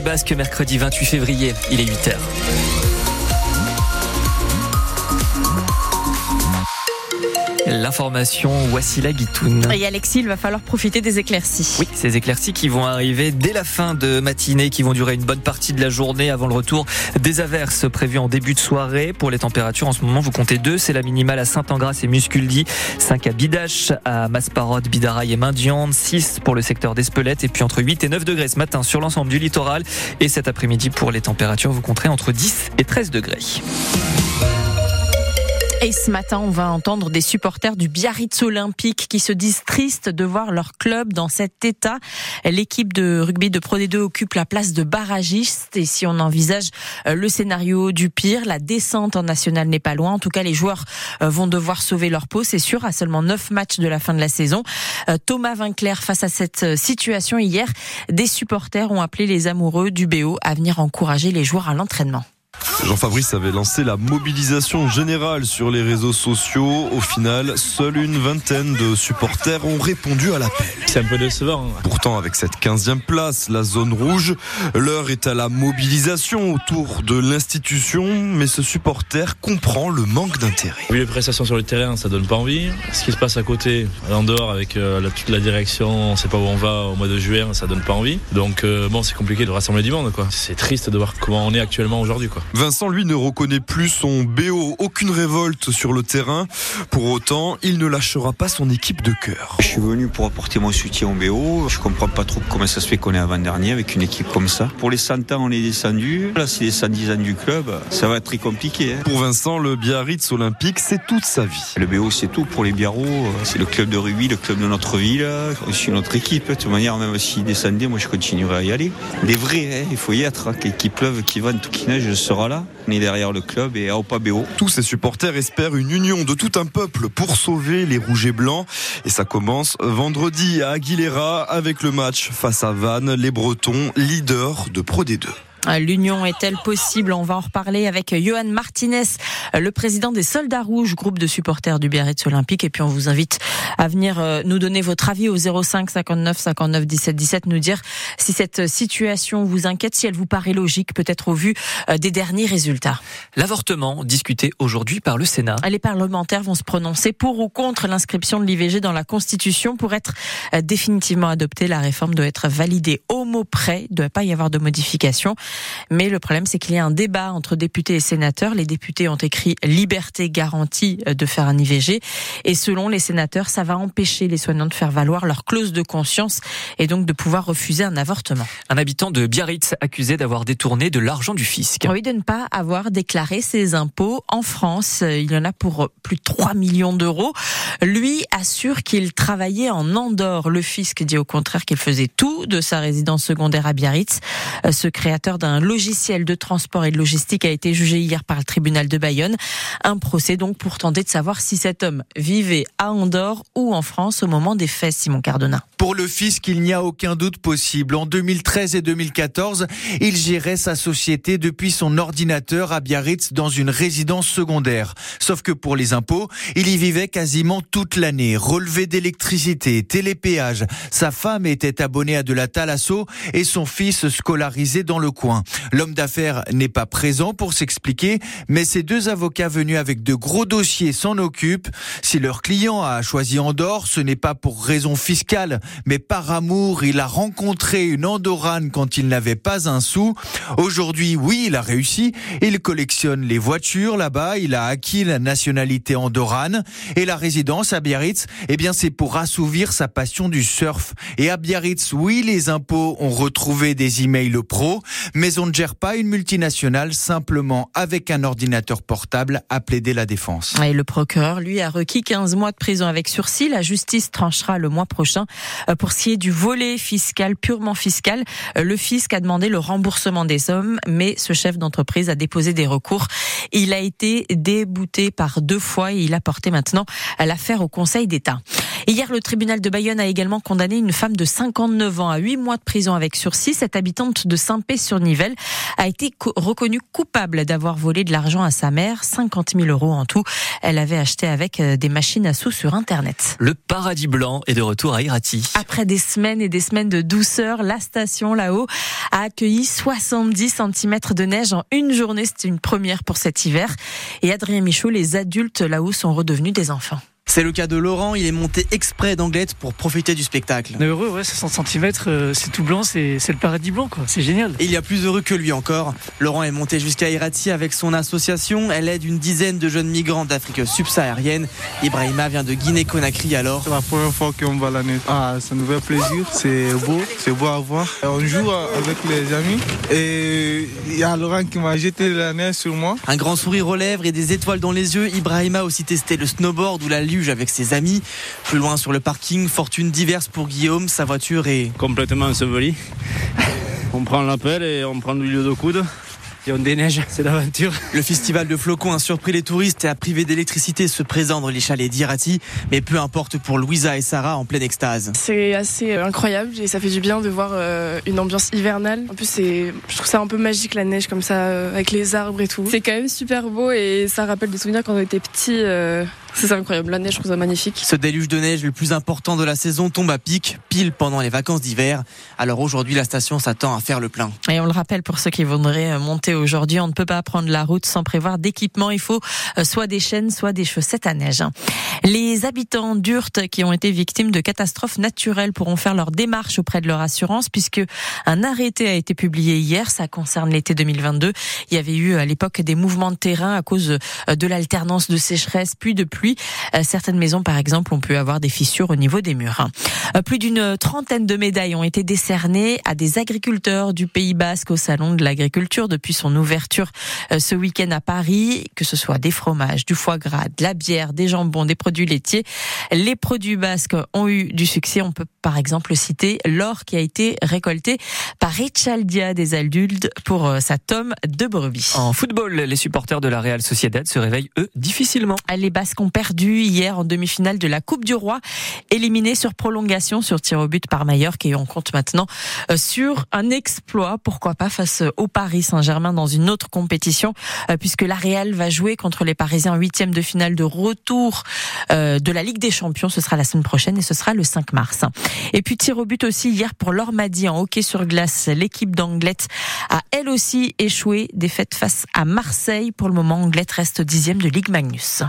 Basque mercredi 28 février, il est 8h. L'information, Wassila Guitoun. Et Alexis, il va falloir profiter des éclaircies. Oui, ces éclaircies qui vont arriver dès la fin de matinée, qui vont durer une bonne partie de la journée avant le retour des averses prévues en début de soirée. Pour les températures, en ce moment, vous comptez deux. C'est la minimale à Saint-Angras et Musculdi, 5 à Bidache, à Masparod, Bidaraï et Maindiande, 6 pour le secteur d'Espelette et puis entre 8 et 9 degrés ce matin sur l'ensemble du littoral. Et cet après-midi, pour les températures, vous compterez entre 10 et 13 degrés. Et ce matin, on va entendre des supporters du Biarritz Olympique qui se disent tristes de voir leur club dans cet état. L'équipe de rugby de Pro D2 occupe la place de barragiste et si on envisage euh, le scénario du pire, la descente en national n'est pas loin. En tout cas, les joueurs euh, vont devoir sauver leur peau, c'est sûr, à seulement neuf matchs de la fin de la saison. Euh, Thomas Vinclair, face à cette situation hier, des supporters ont appelé les amoureux du BO à venir encourager les joueurs à l'entraînement. Jean-Fabrice avait lancé la mobilisation générale sur les réseaux sociaux. Au final, seule une vingtaine de supporters ont répondu à l'appel. C'est un peu décevant. Pourtant, avec cette 15e place, la zone rouge, l'heure est à la mobilisation autour de l'institution, mais ce supporter comprend le manque d'intérêt. Vu les prestations sur le terrain, ça donne pas envie. Ce qui se passe à côté, en dehors, avec euh, toute la direction, on sait pas où on va au mois de juin, ça donne pas envie. Donc euh, bon, c'est compliqué de rassembler du monde. quoi. C'est triste de voir comment on est actuellement aujourd'hui. quoi. Vincent, lui, ne reconnaît plus son BO, aucune révolte sur le terrain. Pour autant, il ne lâchera pas son équipe de cœur. Je suis venu pour apporter mon soutien au BO. Je comprends pas trop comment ça se fait qu'on est avant-dernier avec une équipe comme ça. Pour les 100 ans, on est descendu. Là, c'est les 110 ans du club. Ça va être très compliqué. Hein. Pour Vincent, le Biarritz Olympique, c'est toute sa vie. Le BO, c'est tout pour les Biarros. C'est le club de rugby, le club de notre ville. C'est notre équipe. De toute manière, même s'ils descendaient, moi, je continuerai à y aller. Les vrais, hein, il faut y être. Hein. Qu'il pleuve, qu'il vente, qu'il neige, je serai là. On est derrière le club et à Opabéo. Tous ces supporters espèrent une union de tout un peuple pour sauver les rouges et blancs. Et ça commence vendredi à Aguilera avec le match face à Vannes, les Bretons, leaders de Pro D2. L'union est-elle possible? On va en reparler avec Johan Martinez, le président des Soldats Rouges, groupe de supporters du Biarritz Olympique. Et puis on vous invite à venir euh, nous donner votre avis au 05 59 59 17 17, nous dire si cette situation vous inquiète, si elle vous paraît logique, peut-être au vu euh, des derniers résultats. L'avortement discuté aujourd'hui par le Sénat. Les parlementaires vont se prononcer pour ou contre l'inscription de l'IVG dans la Constitution pour être euh, définitivement adoptée. La réforme doit être validée au mot près, il ne doit pas y avoir de modification. Mais le problème, c'est qu'il y a un débat entre députés et sénateurs. Les députés ont écrit liberté garantie de faire un IVG. Et selon les sénateurs, ça va empêcher les soignants de faire valoir leur clause de conscience et donc de pouvoir refuser un avortement. Un habitant de Biarritz accusé d'avoir détourné de l'argent du fisc. Oui, de ne pas avoir déclaré ses impôts en France. Il y en a pour plus de 3 millions d'euros. Lui assure qu'il travaillait en Andorre. Le fisc dit au contraire qu'il faisait tout de sa résidence secondaire à Biarritz. Ce créateur d'un logiciel de transport et de logistique a été jugé hier par le tribunal de Bayonne. Un procès donc pour tenter de savoir si cet homme vivait à Andorre ou en France au moment des faits, Simon Cardona. Pour le fisc, il n'y a aucun doute possible. En 2013 et 2014, il gérait sa société depuis son ordinateur à Biarritz dans une résidence secondaire. Sauf que pour les impôts, il y vivait quasiment toute l'année. Relevé d'électricité, télépéage. Sa femme était abonnée à de la thalasso et son fils scolarisé dans le coin. L'homme d'affaires n'est pas présent pour s'expliquer, mais ses deux avocats venus avec de gros dossiers s'en occupent. Si leur client a choisi Andorre, ce n'est pas pour raison fiscale, mais par amour, il a rencontré une Andorrane quand il n'avait pas un sou. Aujourd'hui, oui, il a réussi. Il collectionne les voitures là-bas. Il a acquis la nationalité andorrane. Et la résidence à Biarritz, eh bien, c'est pour assouvir sa passion du surf. Et à Biarritz, oui, les impôts ont retrouvé des emails pro, on ne gère pas une multinationale simplement avec un ordinateur portable, à plaider la défense. Et le procureur, lui, a requis 15 mois de prison avec sursis. La justice tranchera le mois prochain. Euh, pour ce qui est du volet fiscal, purement fiscal, euh, le fisc a demandé le remboursement des sommes, mais ce chef d'entreprise a déposé des recours. Il a été débouté par deux fois et il a porté maintenant l'affaire au Conseil d'État. Hier, le tribunal de Bayonne a également condamné une femme de 59 ans à 8 mois de prison avec sursis. Cette habitante de Saint-Pé-sur-Nivelle Nivelles, a été reconnue coupable d'avoir volé de l'argent à sa mère, 50 000 euros en tout. Elle avait acheté avec euh, des machines à sous sur Internet. Le paradis blanc est de retour à Irati. Après des semaines et des semaines de douceur, la station là-haut a accueilli 70 cm de neige en une journée. C'est une première pour cet hiver. Et Adrien Michaud, les adultes là-haut sont redevenus des enfants. C'est le cas de Laurent, il est monté exprès d'Anglette pour profiter du spectacle. On est heureux, ouais, 60 cm, euh, c'est tout blanc, c'est le paradis blanc, quoi. C'est génial. Et il y a plus heureux que lui encore. Laurent est monté jusqu'à Irati avec son association. Elle aide une dizaine de jeunes migrants d'Afrique subsaharienne. Ibrahima vient de Guinée-Conakry alors. C'est la première fois qu'on va la neige. Ah, ça nous fait plaisir, c'est beau, c'est beau à voir. On joue avec les amis et il y a Laurent qui m'a jeté la neige sur moi. Un grand sourire aux lèvres et des étoiles dans les yeux. Ibrahima a aussi testé le snowboard ou la avec ses amis. Plus loin sur le parking, fortune diverse pour Guillaume, sa voiture est complètement ensevelie. on prend l'appel et on prend l'huile de coude et on déneige, c'est l'aventure. Le festival de flocons a surpris les touristes et a privé d'électricité ce présent dans les chalets d'Irati, mais peu importe pour Louisa et Sarah en pleine extase. C'est assez euh, incroyable et ça fait du bien de voir euh, une ambiance hivernale. En plus, c'est, je trouve ça un peu magique la neige comme ça, euh, avec les arbres et tout. C'est quand même super beau et ça rappelle des souvenirs quand on était petits. C'est incroyable, la neige, je trouve ça magnifique. Ce déluge de neige le plus important de la saison tombe à pic, pile pendant les vacances d'hiver. Alors aujourd'hui, la station s'attend à faire le plein. Et on le rappelle pour ceux qui voudraient monter aujourd'hui, on ne peut pas prendre la route sans prévoir d'équipement. Il faut euh, soit des chaînes, soit des chaussettes à neige. Les habitants d'Urte qui ont été victimes de catastrophes naturelles pourront faire leur démarche auprès de leur assurance puisque un arrêté a été publié hier. Ça concerne l'été 2022. Il y avait eu à l'époque des mouvements de terrain à cause euh, de l'alternance de sécheresse puis de pluie euh, certaines maisons, par exemple, ont pu avoir des fissures au niveau des murs. Euh, plus d'une trentaine de médailles ont été décernées à des agriculteurs du Pays Basque au Salon de l'Agriculture depuis son ouverture euh, ce week-end à Paris, que ce soit des fromages, du foie gras, de la bière, des jambons, des produits laitiers. Les produits basques ont eu du succès. On peut par exemple citer l'or qui a été récolté par Echaldia des adultes pour sa tome de brebis. En football, les supporters de la Real Sociedad se réveillent eux difficilement. Les Basques ont perdu hier en demi-finale de la Coupe du Roi, éliminé sur prolongation sur tir au but par Mallorca et on compte maintenant euh, sur un exploit, pourquoi pas face au Paris Saint-Germain dans une autre compétition, euh, puisque la Real va jouer contre les Parisiens en huitième de finale de retour euh, de la Ligue des Champions. Ce sera la semaine prochaine et ce sera le 5 mars. Et puis tir au but aussi hier pour l'Ormadi en hockey sur glace. L'équipe d'Anglette a elle aussi échoué, défaite face à Marseille. Pour le moment, Anglette reste dixième de Ligue Magnus.